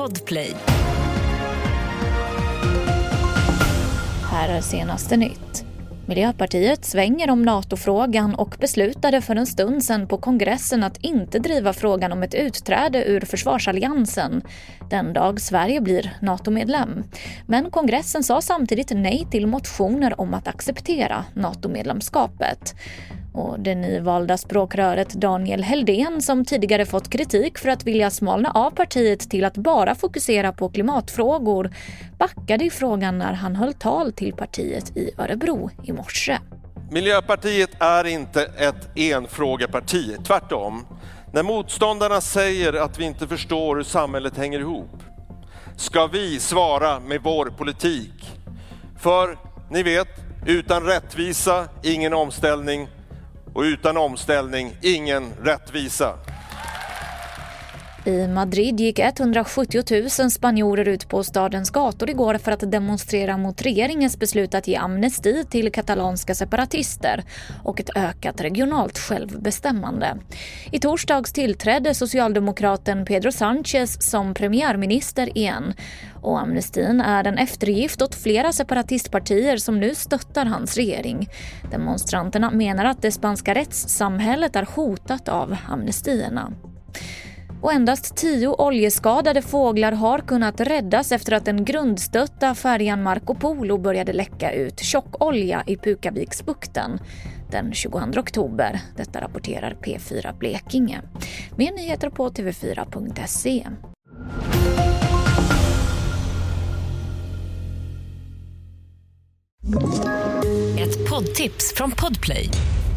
Podplay. Här är senaste nytt. Miljöpartiet svänger om NATO-frågan och beslutade för en stund sedan på kongressen att inte driva frågan om ett utträde ur försvarsalliansen den dag Sverige blir NATO-medlem. Men kongressen sa samtidigt nej till motioner om att acceptera NATO-medlemskapet. Och det nyvalda språkröret Daniel Heldén som tidigare fått kritik för att vilja smalna av partiet till att bara fokusera på klimatfrågor backade i frågan när han höll tal till partiet i Örebro i morse. Miljöpartiet är inte ett enfrågeparti, tvärtom. När motståndarna säger att vi inte förstår hur samhället hänger ihop ska vi svara med vår politik. För ni vet, utan rättvisa ingen omställning och utan omställning ingen rättvisa. I Madrid gick 170 000 spanjorer ut på stadens gator igår för att demonstrera mot regeringens beslut att ge amnesti till katalanska separatister och ett ökat regionalt självbestämmande. I torsdags tillträdde socialdemokraten Pedro Sánchez som premiärminister igen och amnestin är en eftergift åt flera separatistpartier som nu stöttar hans regering. Demonstranterna menar att det spanska rättssamhället är hotat av amnestierna. Och endast tio oljeskadade fåglar har kunnat räddas efter att den grundstötta färjan Marco Polo började läcka ut tjockolja i Pukaviksbukten den 22 oktober. Detta rapporterar P4 Blekinge. Mer nyheter på tv4.se. Ett poddtips från Podplay.